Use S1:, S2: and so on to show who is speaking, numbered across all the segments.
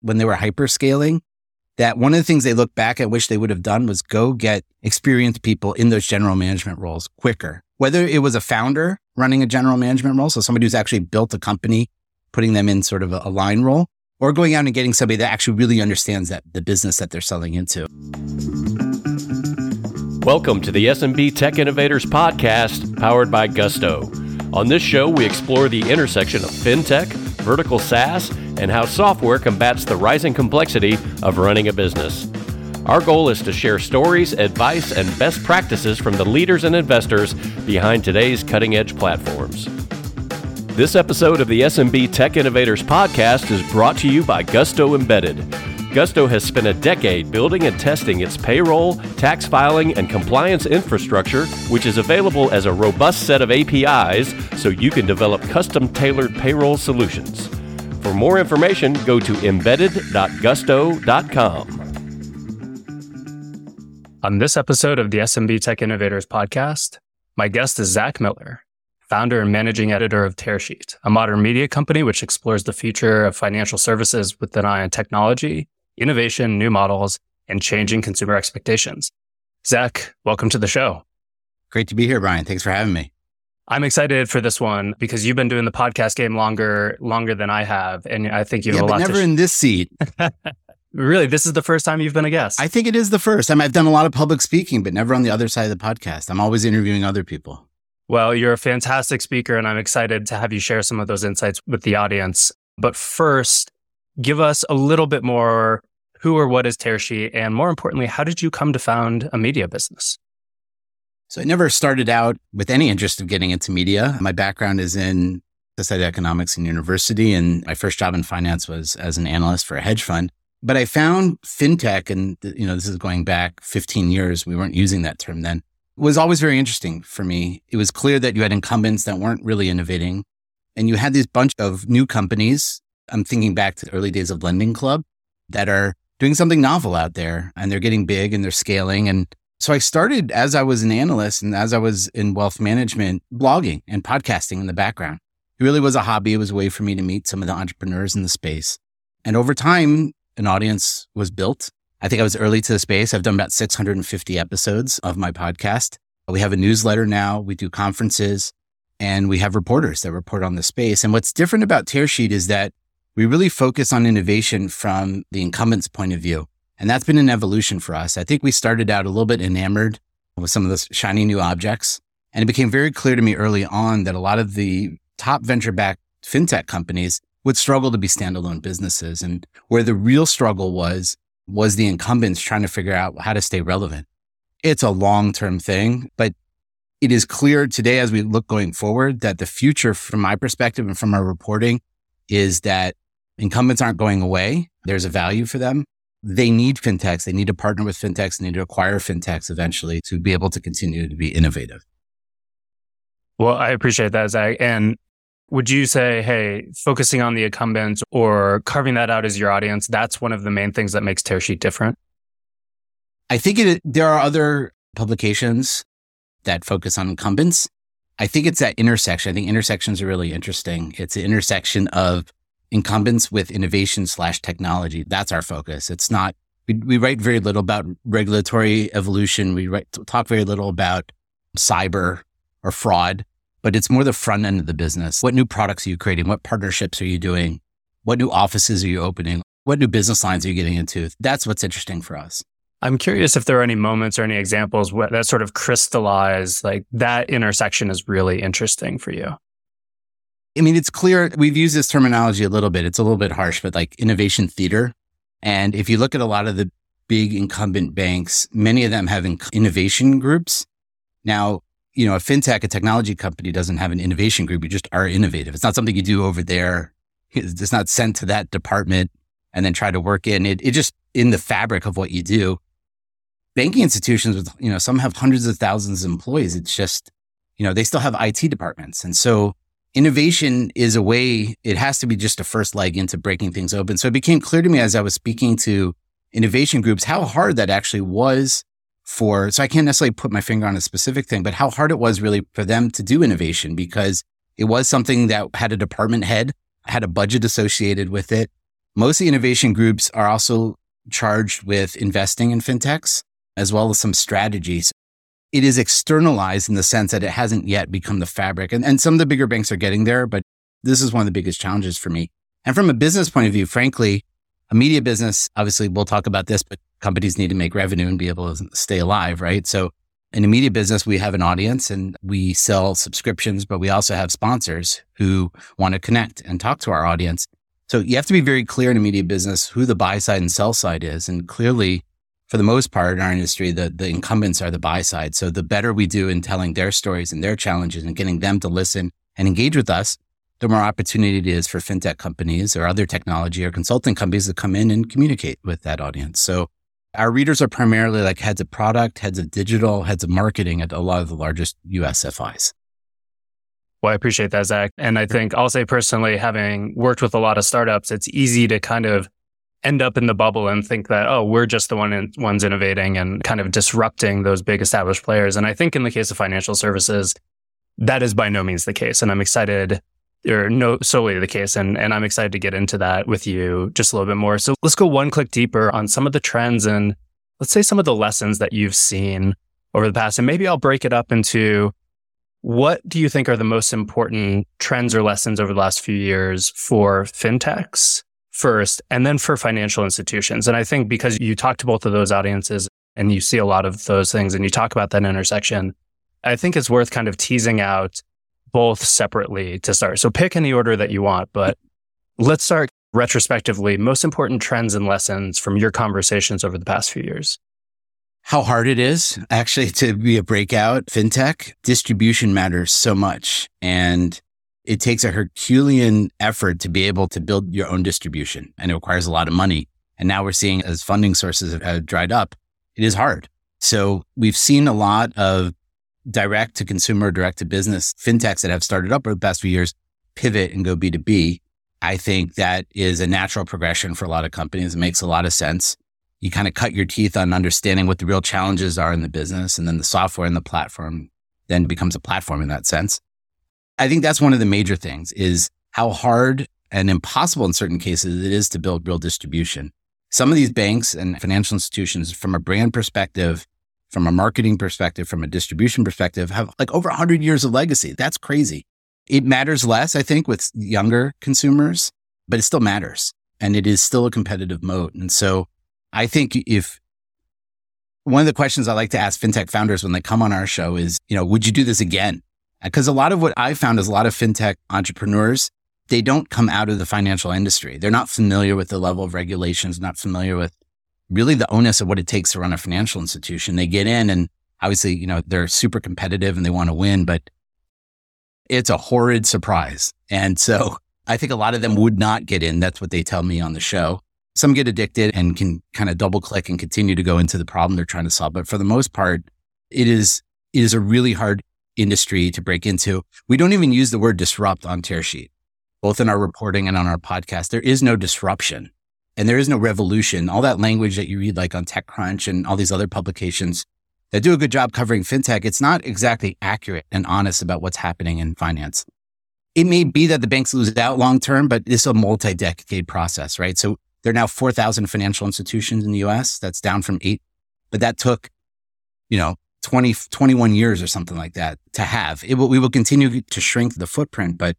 S1: when they were hyperscaling that one of the things they look back at wish they would have done was go get experienced people in those general management roles quicker. Whether it was a founder running a general management role, so somebody who's actually built a company, putting them in sort of a, a line role, or going out and getting somebody that actually really understands that the business that they're selling into.
S2: Welcome to the SMB Tech Innovators Podcast, powered by Gusto. On this show, we explore the intersection of fintech, vertical SaaS, and how software combats the rising complexity of running a business. Our goal is to share stories, advice, and best practices from the leaders and investors behind today's cutting edge platforms. This episode of the SMB Tech Innovators Podcast is brought to you by Gusto Embedded. Gusto has spent a decade building and testing its payroll, tax filing, and compliance infrastructure, which is available as a robust set of APIs so you can develop custom tailored payroll solutions. For more information, go to embedded.gusto.com.
S3: On this episode of the SMB Tech Innovators podcast, my guest is Zack Miller, founder and managing editor of Tearsheet, a modern media company which explores the future of financial services with an eye on technology, innovation, new models, and changing consumer expectations. Zack, welcome to the show.
S1: Great to be here, Brian. Thanks for having me.
S3: I'm excited for this one because you've been doing the podcast game longer longer than I have, and I think you have
S1: yeah,
S3: a lot.
S1: Never
S3: sh-
S1: in this seat.
S3: really, this is the first time you've been a guest.
S1: I think it is the first. I mean, I've done a lot of public speaking, but never on the other side of the podcast. I'm always interviewing other people.
S3: Well, you're a fantastic speaker, and I'm excited to have you share some of those insights with the audience. But first, give us a little bit more who or what is Tearsheet, and more importantly, how did you come to found a media business?
S1: So I never started out with any interest of getting into media. My background is in society economics in university, and my first job in finance was as an analyst for a hedge fund. But I found fintech, and you know, this is going back 15 years. We weren't using that term then. Was always very interesting for me. It was clear that you had incumbents that weren't really innovating, and you had these bunch of new companies. I'm thinking back to the early days of Lending Club that are doing something novel out there, and they're getting big and they're scaling and so I started as I was an analyst and as I was in wealth management, blogging and podcasting in the background. It really was a hobby. It was a way for me to meet some of the entrepreneurs in the space. And over time, an audience was built. I think I was early to the space. I've done about 650 episodes of my podcast. We have a newsletter now. We do conferences and we have reporters that report on the space. And what's different about Tearsheet is that we really focus on innovation from the incumbent's point of view. And that's been an evolution for us. I think we started out a little bit enamored with some of the shiny new objects. And it became very clear to me early on that a lot of the top venture backed fintech companies would struggle to be standalone businesses. And where the real struggle was, was the incumbents trying to figure out how to stay relevant. It's a long term thing, but it is clear today as we look going forward that the future, from my perspective and from our reporting, is that incumbents aren't going away. There's a value for them they need fintechs. They need to partner with fintechs. They need to acquire fintechs eventually to be able to continue to be innovative.
S3: Well, I appreciate that, Zack. And would you say, hey, focusing on the incumbents or carving that out as your audience, that's one of the main things that makes Tearsheet different?
S1: I think it, there are other publications that focus on incumbents. I think it's that intersection. I think intersections are really interesting. It's an intersection of incumbents with innovation slash technology. That's our focus. It's not, we, we write very little about regulatory evolution. We write, talk very little about cyber or fraud, but it's more the front end of the business. What new products are you creating? What partnerships are you doing? What new offices are you opening? What new business lines are you getting into? That's what's interesting for us.
S3: I'm curious if there are any moments or any examples that sort of crystallize like that intersection is really interesting for you.
S1: I mean, it's clear we've used this terminology a little bit. It's a little bit harsh, but like innovation theater. And if you look at a lot of the big incumbent banks, many of them have innovation groups. Now, you know, a fintech, a technology company doesn't have an innovation group. You just are innovative. It's not something you do over there. It's not sent to that department and then try to work in it. It just in the fabric of what you do. Banking institutions with, you know, some have hundreds of thousands of employees. It's just, you know, they still have IT departments. And so innovation is a way, it has to be just a first leg into breaking things open. So it became clear to me as I was speaking to innovation groups how hard that actually was for, so I can't necessarily put my finger on a specific thing, but how hard it was really for them to do innovation because it was something that had a department head, had a budget associated with it. Most of the innovation groups are also charged with investing in fintechs as well as some strategies. It is externalized in the sense that it hasn't yet become the fabric. And, and some of the bigger banks are getting there, but this is one of the biggest challenges for me. And from a business point of view, frankly, a media business, obviously we'll talk about this, but companies need to make revenue and be able to stay alive, right? So in a media business, we have an audience and we sell subscriptions, but we also have sponsors who want to connect and talk to our audience. So you have to be very clear in a media business who the buy side and sell side is. And clearly, for the most part in our industry, the, the incumbents are the buy side. So the better we do in telling their stories and their challenges and getting them to listen and engage with us, the more opportunity it is for fintech companies or other technology or consulting companies to come in and communicate with that audience. So our readers are primarily like heads of product, heads of digital, heads of marketing at a lot of the largest US FIs.
S3: Well, I appreciate that, Zack. And I think I'll say personally, having worked with a lot of startups, it's easy to kind of end up in the bubble and think that, oh, we're just the one in, ones innovating and kind of disrupting those big established players. And I think in the case of financial services, that is by no means the case. And I'm excited or no solely the case. And, and I'm excited to get into that with you just a little bit more. So let's go one click deeper on some of the trends and let's say some of the lessons that you've seen over the past. And maybe I'll break it up into what do you think are the most important trends or lessons over the last few years for fintechs first, and then for financial institutions? And I think because you talk to both of those audiences and you see a lot of those things and you talk about that intersection, I think it's worth kind of teasing out both separately to start. So pick any order that you want, but let's start retrospectively. Most important trends and lessons from your conversations over the past few years.
S1: How hard it is actually to be a breakout fintech. Distribution matters so much. And it takes a Herculean effort to be able to build your own distribution and it requires a lot of money. And now we're seeing as funding sources have dried up, it is hard. So we've seen a lot of direct to consumer, direct to business fintechs that have started up over the past few years pivot and go B2B. I think that is a natural progression for a lot of companies. It makes a lot of sense. You kind of cut your teeth on understanding what the real challenges are in the business. And then the software and the platform then becomes a platform in that sense. I think that's one of the major things is how hard and impossible in certain cases it is to build real distribution. Some of these banks and financial institutions, from a brand perspective, from a marketing perspective, from a distribution perspective, have like over 100 years of legacy. That's crazy. It matters less, I think, with younger consumers, but it still matters. And it is still a competitive moat. And so I think if one of the questions I like to ask fintech founders when they come on our show is, you know, would you do this again? Because a lot of what I found is a lot of fintech entrepreneurs, they don't come out of the financial industry. They're not familiar with the level of regulations, not familiar with really the onus of what it takes to run a financial institution. They get in and obviously, you know, they're super competitive and they want to win, but it's a horrid surprise. And so I think a lot of them would not get in. That's what they tell me on the show. Some get addicted and can kind of double click and continue to go into the problem they're trying to solve. But for the most part, it is, it is a really hard industry to break into. We don't even use the word disrupt on Tearsheet, both in our reporting and on our podcast. There is no disruption and there is no revolution. All that language that you read, like on TechCrunch and all these other publications that do a good job covering fintech, it's not exactly accurate and honest about what's happening in finance. It may be that the banks lose out long term, but it's a multi decade process, right? So there are now 4,000 financial institutions in the US. That's down from eight, but that took, you know, 20, 21 years or something like that to have. It will, we will continue to shrink the footprint, but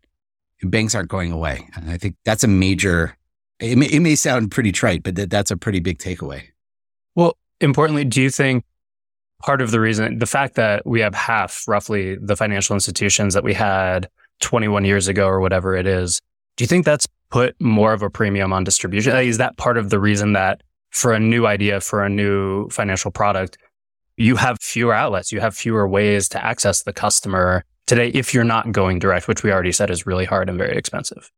S1: banks aren't going away. And I think that's a major it may, it may sound pretty trite, but that, that's a pretty big takeaway.
S3: Well, importantly, do you think part of the reason, the fact that we have half roughly the financial institutions that we had 21 years ago or whatever it is, do you think that's put more of a premium on distribution? Is that part of the reason that for a new idea, for a new financial product, you have fewer outlets, you have fewer ways to access the customer today if you're not going direct, which we already said is really hard and very expensive?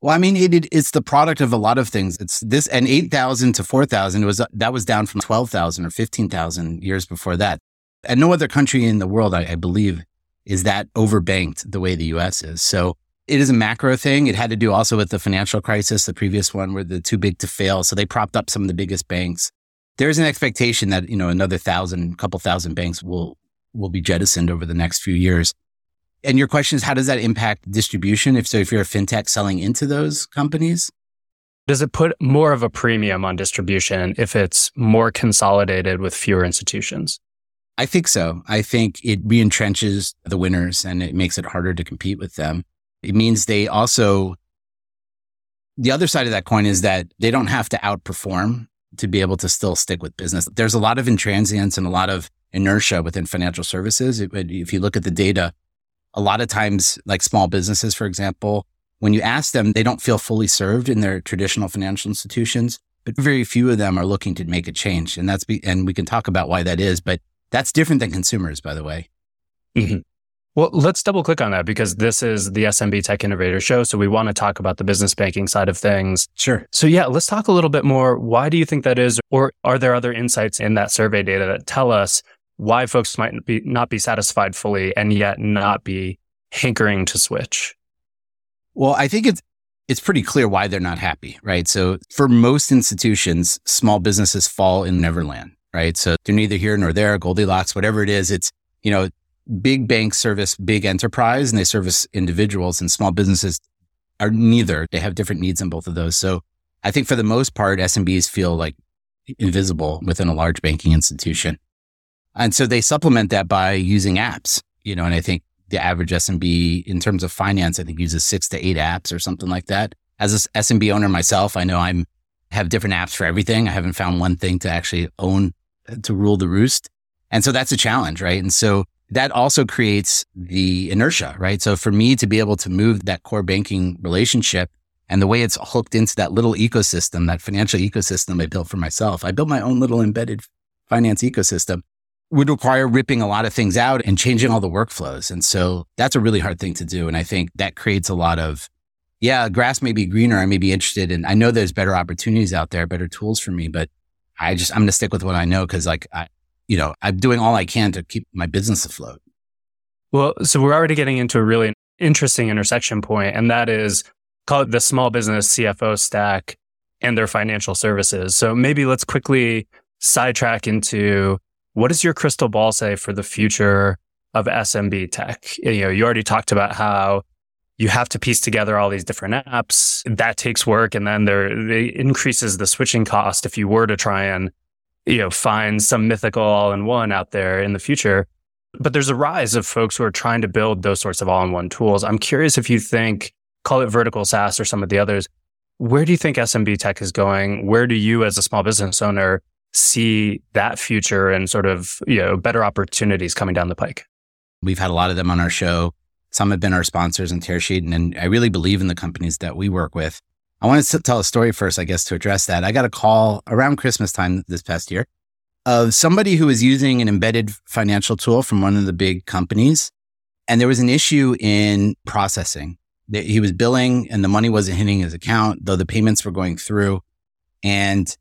S1: Well, I mean, it, it, it's the product of a lot of things. It's this and 8,000 to 4,000 was, that was down from 12,000 or 15,000 years before that. And no other country in the world, I, I believe, is that overbanked the way the US is. So it is a macro thing. It had to do also with the financial crisis, the previous one where the too big to fail. So they propped up some of the biggest banks. There's an expectation that, you know, another thousand, couple thousand banks will, will be jettisoned over the next few years. And your question is, how does that impact distribution? If so, if you're a fintech selling into those companies,
S3: Does it put more of a premium on distribution if it's more consolidated with fewer institutions?
S1: I think so. I think it reentrenches the winners and it makes it harder to compete with them. It means they also, the other side of that coin is that they don't have to outperform to be able to still stick with business. There's a lot of intransience and a lot of inertia within financial services. if you look at the data, a lot of times, like small businesses, for example, when you ask them, they don't feel fully served in their traditional financial institutions, but very few of them are looking to make a change. And that's, be, and we can talk about why that is, but that's different than consumers, by the way.
S3: Mm-hmm. Well, let's double click on that because this is the SMB Tech Innovator Show. So we want to talk about the business banking side of things.
S1: Sure.
S3: So, yeah, let's talk a little bit more. Why do you think that is? Or are there other insights in that survey data that tell us why folks might be, not be satisfied fully and yet not be hankering to switch?
S1: Well, I think it's, it's pretty clear why they're not happy, right? So for most institutions, small businesses fall in Neverland, right? So they're neither here nor there, Goldilocks, whatever it is. It's, you know, big banks service big enterprise and they service individuals and small businesses are neither. They have different needs in both of those. So I think for the most part, SMBs feel like invisible within a large banking institution. And so they supplement that by using apps, you know, and I think the average SMB in terms of finance, I think uses six to eight apps or something like that. As a SMB owner myself, I know I'm have different apps for everything. I haven't found one thing to actually own to rule the roost. And so that's a challenge, right? And so that also creates the inertia, right? So for me to be able to move that core banking relationship and the way it's hooked into that little ecosystem, that financial ecosystem I built for myself, I built my own little embedded finance ecosystem would require ripping a lot of things out and changing all the workflows. And so that's a really hard thing to do. And I think that creates a lot of, yeah, grass may be greener. I may be interested in, I know there's better opportunities out there, better tools for me, but I just, I'm going to stick with what I know. Cause like I, you know, I'm doing all I can to keep my business afloat.
S3: Well, so we're already getting into a really interesting intersection point, and that is call it the small business CFO stack and their financial services. So maybe let's quickly sidetrack into what does your crystal ball say for the future of SMB tech? You know, you already talked about how you have to piece together all these different apps. That takes work, and then there it increases the switching cost if you were to try and you know, find some mythical all in one out there in the future. But there's a rise of folks who are trying to build those sorts of all in one tools. I'm curious if you think, call it vertical SaaS or some of the others, where do you think SMB tech is going? Where do you as a small business owner see that future and sort of, you know, better opportunities coming down the pike?
S1: We've had a lot of them on our show. Some have been our sponsors in Tearsheet, and, and I really believe in the companies that we work with. I wanted to tell a story first, I guess, to address that. I got a call around Christmas time this past year of somebody who was using an embedded financial tool from one of the big companies. And there was an issue in processing. He was billing and the money wasn't hitting his account, though the payments were going through. And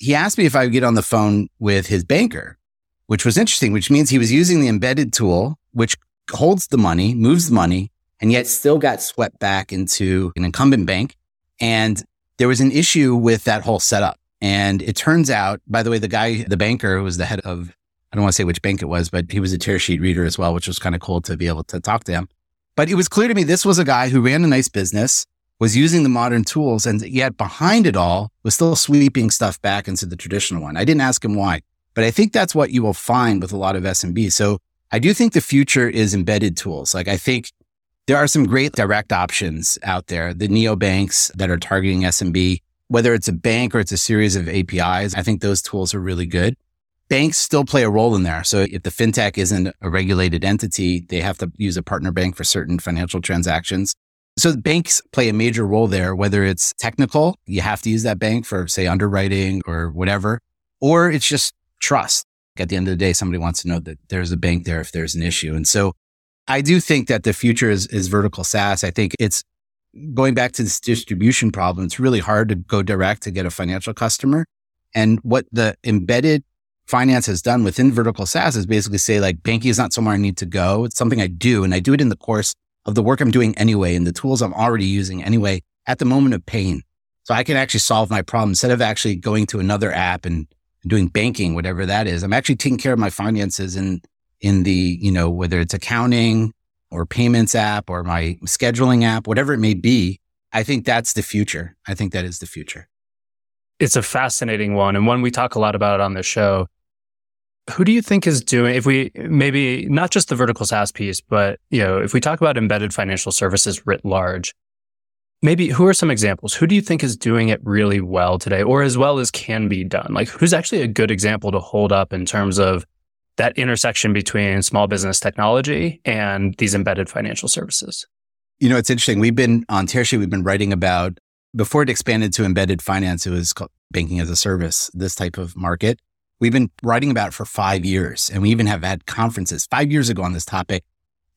S1: he asked me if I would get on the phone with his banker, which was interesting, which means he was using the embedded tool, which holds the money, moves the money, and yet still got swept back into an incumbent bank. And there was an issue with that whole setup. And it turns out, by the way, the guy, the banker who was the head of, I don't want to say which bank it was, but he was a Tearsheet reader as well, which was kind of cool to be able to talk to him. But it was clear to me this was a guy who ran a nice business, was using the modern tools, and yet behind it all was still sweeping stuff back into the traditional one. I didn't ask him why, but I think that's what you will find with a lot of SMB. So I do think the future is embedded tools. Like I think there are some great direct options out there. The neobanks that are targeting SMB, whether it's a bank or it's a series of APIs, I think those tools are really good. Banks still play a role in there. So if the fintech isn't a regulated entity, they have to use a partner bank for certain financial transactions. So banks play a major role there, whether it's technical, you have to use that bank for say underwriting or whatever, or it's just trust. At the end of the day, somebody wants to know that there's a bank there if there's an issue. And so I do think that the future is, is vertical SaaS. I think it's going back to this distribution problem. It's really hard to go direct to get a financial customer. And what the embedded finance has done within vertical SaaS is basically say like banking is not somewhere I need to go. It's something I do and I do it in the course of the work I'm doing anyway and the tools I'm already using anyway at the moment of pain. So I can actually solve my problem instead of actually going to another app and doing banking, whatever that is. I'm actually taking care of my finances and in the, you know, whether it's accounting or payments app or my scheduling app, whatever it may be. I think that's the future. I think that is the future.
S3: It's a fascinating one and one we talk a lot about on the show. Who do you think is doing if we maybe not just the vertical SaaS piece, but you know, if we talk about embedded financial services writ large, maybe who are some examples? Who do you think is doing it really well today or as well as can be done? Like who's actually a good example to hold up in terms of that intersection between small business technology and these embedded financial services?
S1: You know, it's interesting. We've been on Tearsheet, we've been writing about before it expanded to embedded finance, it was called banking as a service, this type of market. We've been writing about it for five years and we even have had conferences five years ago on this topic.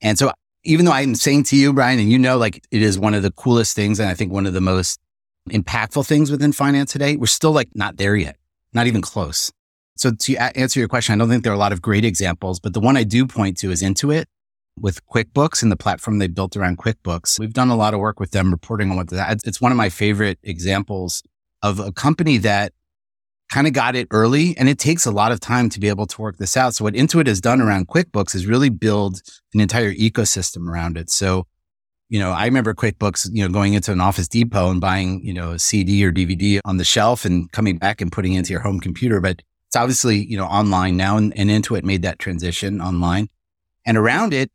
S1: And so even though I'm saying to you, Brian, and you know, like it is one of the coolest things. And I think one of the most impactful things within finance today, we're still like not there yet, not even close. So to answer your question, I don't think there are a lot of great examples, but the one I do point to is Intuit with QuickBooks and the platform they built around QuickBooks. We've done a lot of work with them reporting on what that. It's one of my favorite examples of a company that kind of got it early and it takes a lot of time to be able to work this out. So what Intuit has done around QuickBooks is really build an entire ecosystem around it. So, you know, I remember QuickBooks, you know, going into an Office Depot and buying, you know, a CD or DVD on the shelf and coming back and putting it into your home computer. But it's obviously, you know, online now and, and Intuit made that transition online. And around it,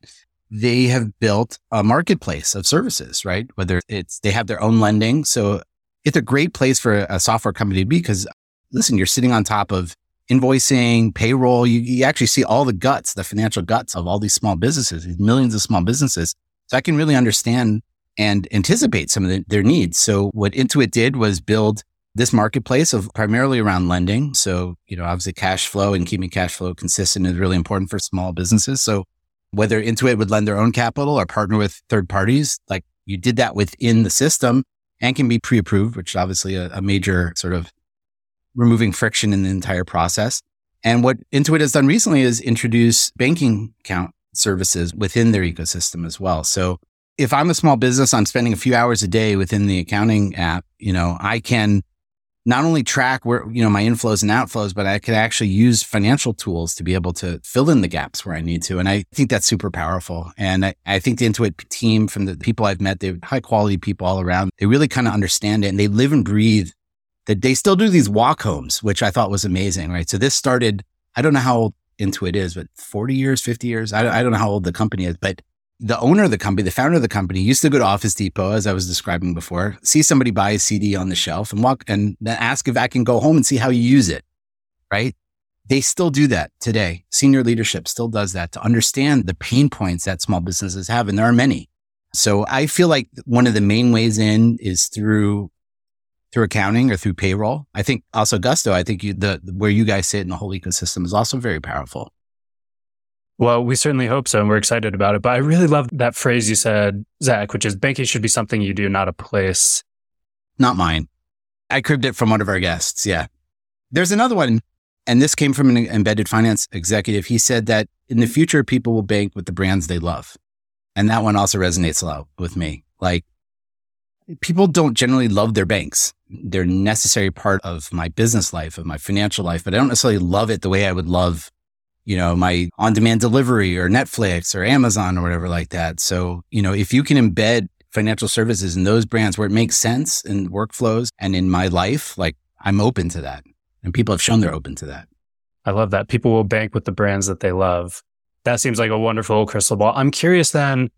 S1: they have built a marketplace of services, right? Whether it's they have their own lending. So it's a great place for a software company to be because listen, you're sitting on top of invoicing, payroll. You, you actually see all the guts, the financial guts of all these small businesses, these millions of small businesses. So I can really understand and anticipate some of the, their needs. So what Intuit did was build this marketplace of primarily around lending. So, you know, obviously cash flow and keeping cash flow consistent is really important for small businesses. So whether Intuit would lend their own capital or partner with third parties, like you did that within the system and can be pre-approved, which is obviously a, a major sort of removing friction in the entire process. And what Intuit has done recently is introduce banking account services within their ecosystem as well. So if I'm a small business, I'm spending a few hours a day within the accounting app, you know, I can not only track where, you know, my inflows and outflows, but I could actually use financial tools to be able to fill in the gaps where I need to. And I think that's super powerful. And I, I think the Intuit team from the people I've met, they're high quality people all around. They really kind of understand it and they live and breathe that they still do these walk homes, which I thought was amazing, right? So this started, I don't know how old Intuit is, but 40 years, 50 years. I I don't know how old the company is, but the owner of the company, the founder of the company used to go to Office Depot, as I was describing before, see somebody buy a CD on the shelf and walk and then ask if I can go home and see how you use it. Right. They still do that today. Senior leadership still does that to understand the pain points that small businesses have. And there are many. So I feel like one of the main ways in is through through accounting or through payroll. I think also Gusto, I think you, the, where you guys sit in the whole ecosystem is also very powerful.
S3: Well, we certainly hope so, and we're excited about it. But I really love that phrase you said, Zack, which is banking should be something you do, not a place.
S1: Not mine. I cribbed it from one of our guests. Yeah. There's another one, and this came from an embedded finance executive. He said that in the future, people will bank with the brands they love. And that one also resonates a lot with me. Like, people don't generally love their banks they're necessary part of my business life, of my financial life, but I don't necessarily love it the way I would love, you know, my on demand delivery or Netflix or Amazon or whatever like that. So, you know, if you can embed financial services in those brands where it makes sense in workflows and in my life, like I'm open to that. And people have shown they're open to that.
S3: I love that. People will bank with the brands that they love. That seems like a wonderful crystal ball. I'm curious then,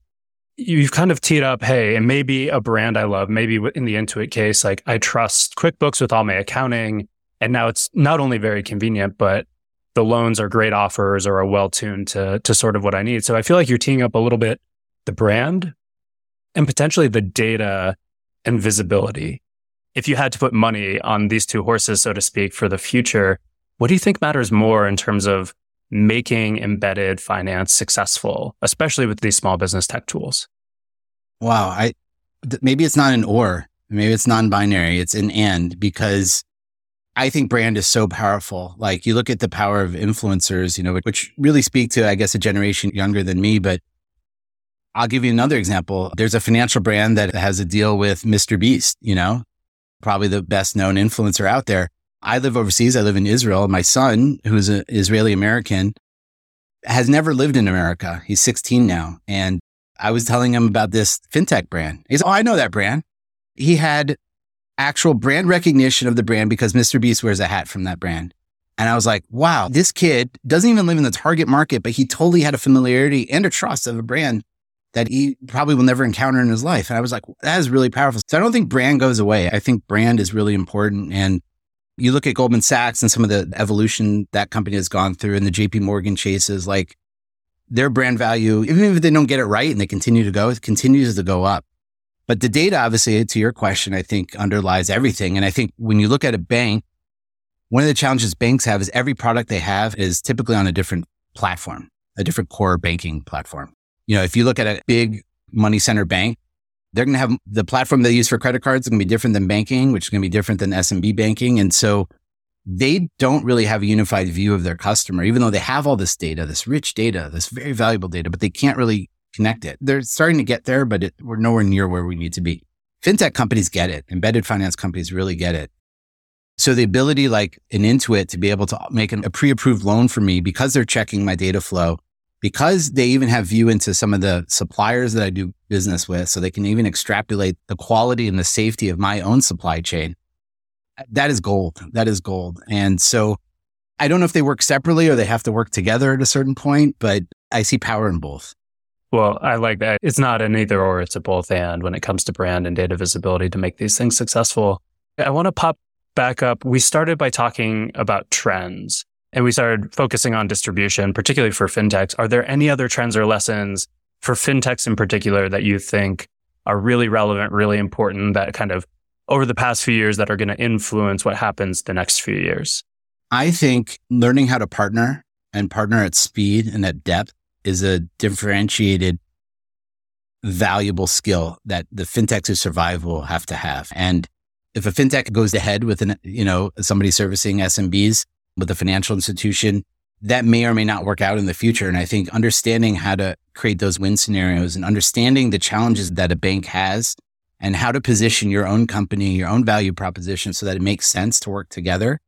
S3: you've kind of teed up, hey, and maybe a brand I love, maybe in the Intuit case, like I trust QuickBooks with all my accounting. And now it's not only very convenient, but the loans are great offers or are well tuned to, to sort of what I need. So I feel like you're teeing up a little bit the brand and potentially the data and visibility. If you had to put money on these two horses, so to speak, for the future, what do you think matters more in terms of making embedded finance successful, especially with these small business tech tools?
S1: Wow. I, th- maybe it's not an or, maybe it's non-binary. It's an and because I think brand is so powerful. Like you look at the power of influencers, you know, which really speak to, I guess, a generation younger than me, but I'll give you another example. There's a financial brand that has a deal with Mr. Beast, you know, probably the best known influencer out there. I live overseas. I live in Israel. My son, who's an Israeli American, has never lived in America. He's 16 now. And I was telling him about this fintech brand. He's, Oh, I know that brand. he had actual brand recognition of the brand because Mr. Beast wears a hat from that brand. And I was like, wow, this kid doesn't even live in the target market, but he totally had a familiarity and a trust of a brand that he probably will never encounter in his life. And I was like, that is really powerful. So I don't think brand goes away. I think brand is really important. And you look at Goldman Sachs and some of the evolution that company has gone through and the JP Morgan chases, like their brand value, even if they don't get it right and they continue to go, it continues to go up. But the data, obviously, to your question, I think underlies everything. And I think when you look at a bank, one of the challenges banks have is every product they have is typically on a different platform, a different core banking platform. You know, if you look at a big money center bank, they're going to have the platform they use for credit cards is going to be different than banking, which is going to be different than SMB banking. And so they don't really have a unified view of their customer, even though they have all this data, this rich data, this very valuable data, but they can't really connect it. They're starting to get there, but it, we're nowhere near where we need to be. Fintech companies get it. Embedded finance companies really get it. So the ability like an Intuit to be able to make an, a pre-approved loan for me because they're checking my data flow, because they even have view into some of the suppliers that I do business with, so they can even extrapolate the quality and the safety of my own supply chain. That is gold. That is gold. And so I don't know if they work separately or they have to work together at a certain point, but I see power in both.
S3: Well, I like that. It's not an either or, it's a both and when it comes to brand and data visibility to make these things successful. I want to pop back up, we started by talking about trends and we started focusing on distribution, particularly for fintechs. Are there any other trends or lessons for fintechs in particular that you think are really relevant, really important that kind of over the past few years that are going to influence what happens the next few years?
S1: I think learning how to partner and partner at speed and at depth is a differentiated valuable skill that the fintechs who survive will have to have. And if a fintech goes ahead with an, you know, somebody servicing SMBs with a financial institution, that may or may not work out in the future. And I think understanding how to create those win scenarios and understanding the challenges that a bank has and how to position your own company, your own value proposition so that it makes sense to work together,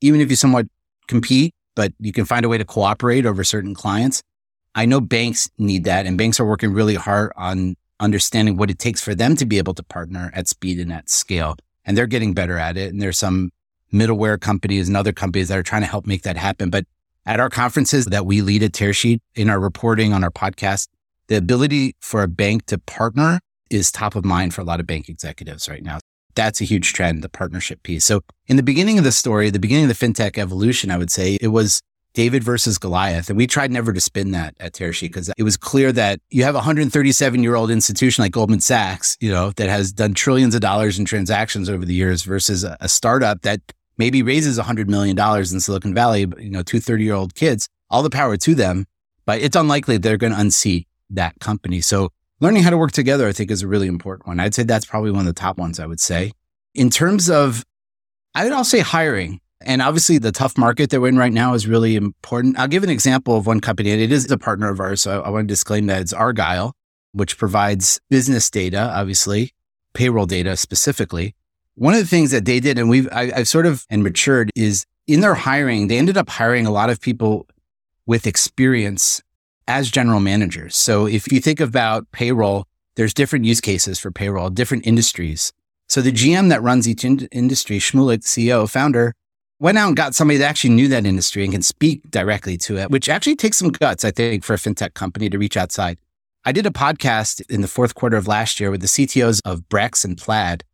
S1: even if you somewhat compete, but you can find a way to cooperate over certain clients. I know banks need that and banks are working really hard on understanding what it takes for them to be able to partner at speed and at scale and they're getting better at it. And there's some middleware companies and other companies that are trying to help make that happen. But at our conferences that we lead at Tearsheet in our reporting on our podcast, the ability for a bank to partner is top of mind for a lot of bank executives right now. That's a huge trend, the partnership piece. So in the beginning of the story, the beginning of the fintech evolution, I would say it was David versus Goliath. And we tried never to spin that at Tearsheet because it was clear that you have a 137 year old institution like Goldman Sachs, you know, that has done trillions of dollars in transactions over the years versus a, a startup that maybe raises $100 million in Silicon Valley, you know, two 30 year old kids, all the power to them. But it's unlikely they're going to unseat that company. So learning how to work together, I think is a really important one. I'd say that's probably one of the top ones I would say. In terms of, I would also say hiring. And obviously, the tough market that we're in right now is really important. I'll give an example of one company, and it is a partner of ours. So I want to disclaim that it's Argyle, which provides business data, obviously, payroll data specifically. One of the things that they did, and we've I, have sort of and matured, is in their hiring, they ended up hiring a lot of people with experience as general managers. So if you think about payroll, there's different use cases for payroll, different industries. So the GM that runs each in- industry, Shmulik, CEO, founder, went out and got somebody that actually knew that industry and can speak directly to it, which actually takes some guts, I think, for a fintech company to reach outside. I did a podcast in the fourth quarter of last year with the CTOs of Brex and Plaid.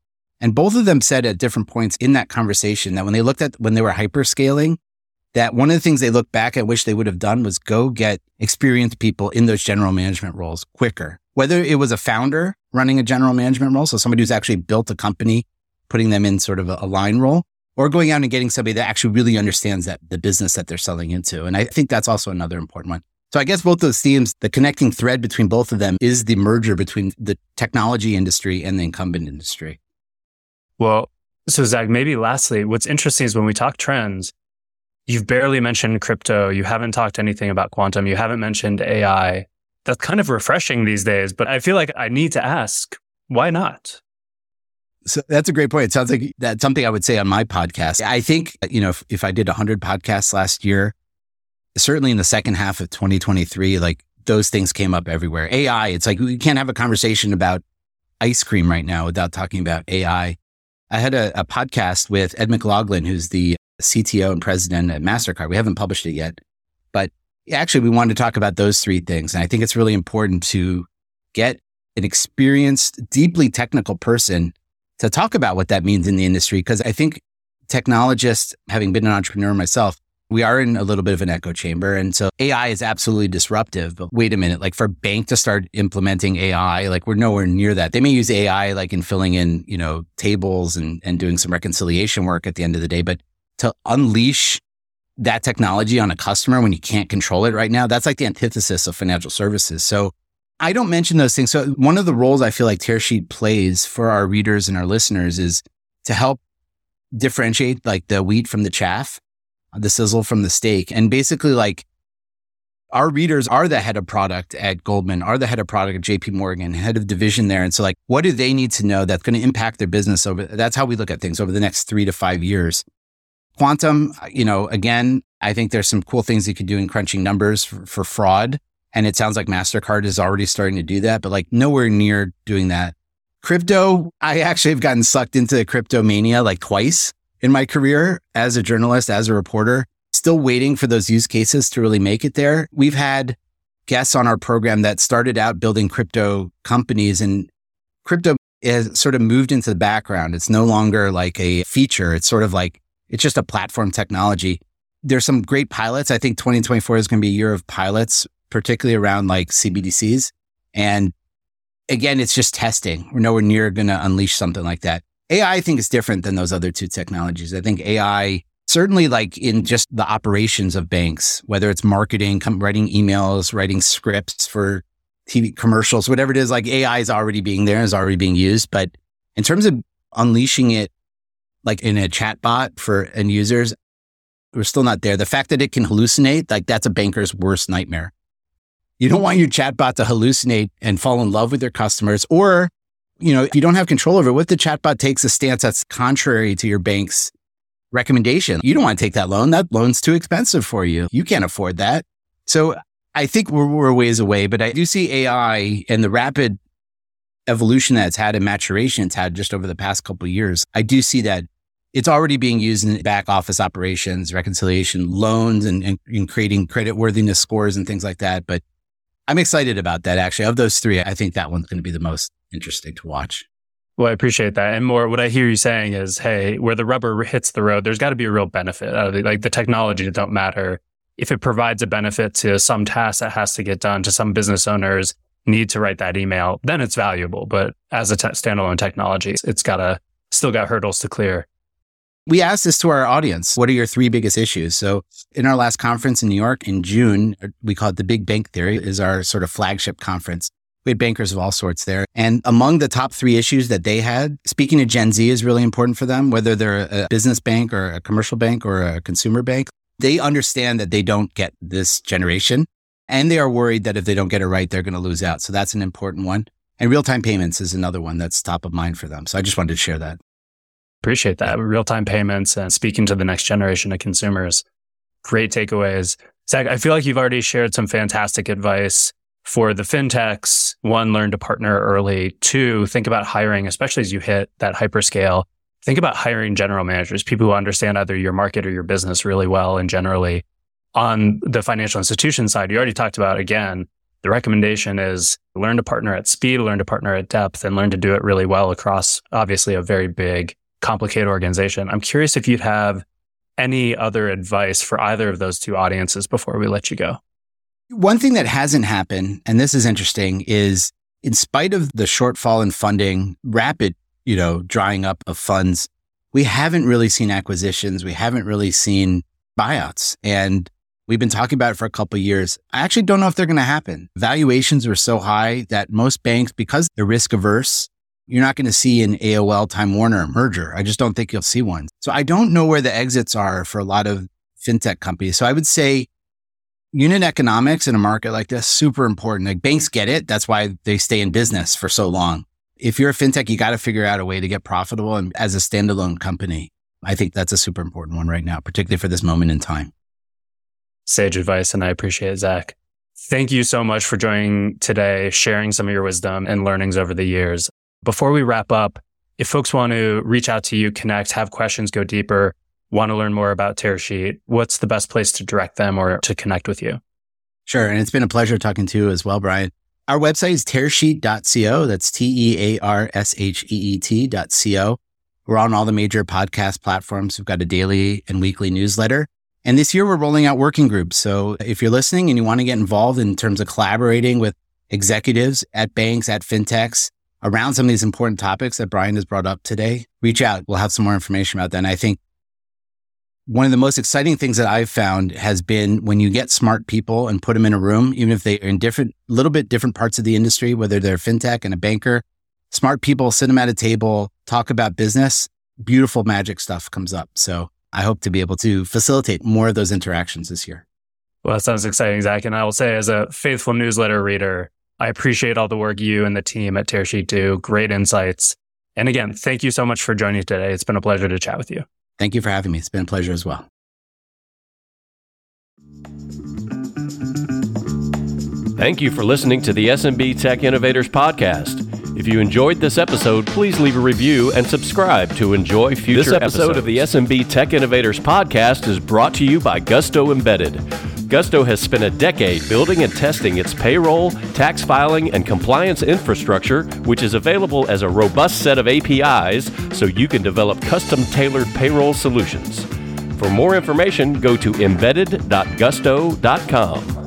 S1: And both of them said at different points in that conversation that when they looked at when they were hyperscaling, that one of the things they looked back at wish they would have done was go get experienced people in those general management roles quicker. Whether it was a founder running a general management role, so somebody who's actually built a company, putting them in sort of a, a line role, or going out and getting somebody that actually really understands that the business that they're selling into. And I think that's also another important one. So I guess both those themes, the connecting thread between both of them is the merger between the technology industry and the incumbent industry.
S3: Well, so Zack, maybe lastly, what's interesting is when we talk trends, you've barely mentioned crypto. You haven't talked anything about quantum. You haven't mentioned AI. That's kind of refreshing these days, but I feel like I need to ask, why not?
S1: So that's a great point. It sounds like that's something I would say on my podcast. I think, you know, if, if I did 100 podcasts last year, certainly in the second half of 2023, like those things came up everywhere. AI, it's like we can't have a conversation about ice cream right now without talking about AI. I had a, a podcast with Ed McLaughlin, who's the CTO and president at MasterCard. We haven't published it yet, but actually we wanted to talk about those three things. And I think it's really important to get an experienced, deeply technical person to talk about what that means in the industry. Cause I think technologists, having been an entrepreneur myself, we are in a little bit of an echo chamber. And so AI is absolutely disruptive. But wait a minute, like for a bank to start implementing AI, like we're nowhere near that. They may use AI like in filling in, you know, tables and, and doing some reconciliation work at the end of the day. But to unleash that technology on a customer when you can't control it right now, that's like the antithesis of financial services. So I don't mention those things. So one of the roles I feel like Tearsheet plays for our readers and our listeners is to help differentiate like the wheat from the chaff, the sizzle from the steak. And basically like our readers are the head of product at Goldman, are the head of product at JP Morgan, head of division there. And so like, what do they need to know that's going to impact their business over? That's how we look at things over the next three to five years. Quantum, you know, again, I think there's some cool things you could do in crunching numbers for, for fraud. And it sounds like MasterCard is already starting to do that, but like nowhere near doing that. Crypto, I actually have gotten sucked into crypto mania like twice in my career as a journalist, as a reporter, still waiting for those use cases to really make it there. We've had guests on our program that started out building crypto companies and crypto has sort of moved into the background. It's no longer like a feature. It's sort of like, it's just a platform technology. There's some great pilots. I think 2024 is going to be a year of pilots particularly around like CBDCs. And again, it's just testing. We're nowhere near going to unleash something like that. AI, I think, is different than those other two technologies. I think AI, certainly like in just the operations of banks, whether it's marketing, writing emails, writing scripts for TV commercials, whatever it is, like AI is already being there, is already being used. But in terms of unleashing it, like in a chat bot for end users, we're still not there. The fact that it can hallucinate, like that's a banker's worst nightmare. You don't want your chatbot to hallucinate and fall in love with your customers. Or, you know, if you don't have control over it, what the chatbot takes a stance that's contrary to your bank's recommendation. You don't want to take that loan. That loan's too expensive for you. You can't afford that. So I think we're, we're ways away, but I do see AI and the rapid evolution that it's had and maturation it's had just over the past couple years. I do see that it's already being used in back office operations, reconciliation, loans, and, and, and creating credit worthiness scores and things like that. But I'm excited about that. Actually, of those three, I think that one's going to be the most interesting to watch.
S3: Well, I appreciate that. And more, what I hear you saying is, hey, where the rubber hits the road, there's got to be a real benefit. like the technology don't matter. If it provides a benefit to some task that has to get done to some business owners need to write that email, then it's valuable. But as a standalone technology, it's got to still got hurdles to clear.
S1: We asked this to our audience. What are your three biggest issues? So in our last conference in New York in June, we call it the Big Bank Theory is our sort of flagship conference. We had bankers of all sorts there. And among the top three issues that they had, speaking to Gen Z is really important for them, whether they're a business bank or a commercial bank or a consumer bank. They understand that they don't get this generation and they are worried that if they don't get it right, they're going to lose out. So that's an important one. And real time payments is another one that's top of mind for them. So I just wanted to share that.
S3: Appreciate that. Real time payments and speaking to the next generation of consumers. Great takeaways. Zack, I feel like you've already shared some fantastic advice for the fintechs. One, learn to partner early. Two, think about hiring, especially as you hit that hyperscale. Think about hiring general managers, people who understand either your market or your business really well and generally. On the financial institution side, you already talked about again, the recommendation is learn to partner at speed, learn to partner at depth, and learn to do it really well across obviously a very big complicated organization. I'm curious if you'd have any other advice for either of those two audiences before we let you go.
S1: One thing that hasn't happened, and this is interesting, is in spite of the shortfall in funding, rapid, you know, drying up of funds, we haven't really seen acquisitions. We haven't really seen buyouts. And we've been talking about it for a couple years. I actually don't know if they're going to happen. Valuations were so high that most banks, because they're risk averse, you're not going to see an AOL Time Warner merger. I just don't think you'll see one. So I don't know where the exits are for a lot of fintech companies. So I would say unit economics in a market like this super important. Like banks get it. That's why they stay in business for so long. If you're a fintech, you got to figure out a way to get profitable and as a standalone company. I think that's a super important one right now, particularly for this moment in time.
S3: Sage advice, and I appreciate it, Zack. Thank you so much for joining today, sharing some of your wisdom and learnings over the years Before we wrap up, if folks want to reach out to you, connect, have questions, go deeper, want to learn more about Tearsheet, what's the best place to direct them or to connect with you?
S1: Sure. And it's been a pleasure talking to you as well, Brian. Our website is tearsheet.co. That's T E A R S H E E T.co. We're on all the major podcast platforms. We've got a daily and weekly newsletter. And this year we're rolling out working groups. So if you're listening and you want to get involved in terms of collaborating with executives at banks, at fintechs around some of these important topics that Brian has brought up today, reach out. We'll have some more information about that. And I think one of the most exciting things that I've found has been when you get smart people and put them in a room, even if they are in different, little bit different parts of the industry, whether they're fintech and a banker, smart people sit them at a table, talk about business, beautiful magic stuff comes up. So I hope to be able to facilitate more of those interactions this year.
S3: Well, that sounds exciting, Zack. And I will say, as a faithful newsletter reader, I appreciate all the work you and the team at Tearsheet do. Great insights. And again, thank you so much for joining today. It's been a pleasure to chat with you.
S1: Thank you for having me. It's been a pleasure as well.
S2: Thank you for listening to the SMB Tech Innovators Podcast. If you enjoyed this episode, please leave a review and subscribe to enjoy future This episode episodes. of the SMB Tech Innovators Podcast is brought to you by Gusto Embedded. Gusto has spent a decade building and testing its payroll, tax filing, and compliance infrastructure, which is available as a robust set of APIs so you can develop custom tailored payroll solutions. For more information, go to embedded.gusto.com.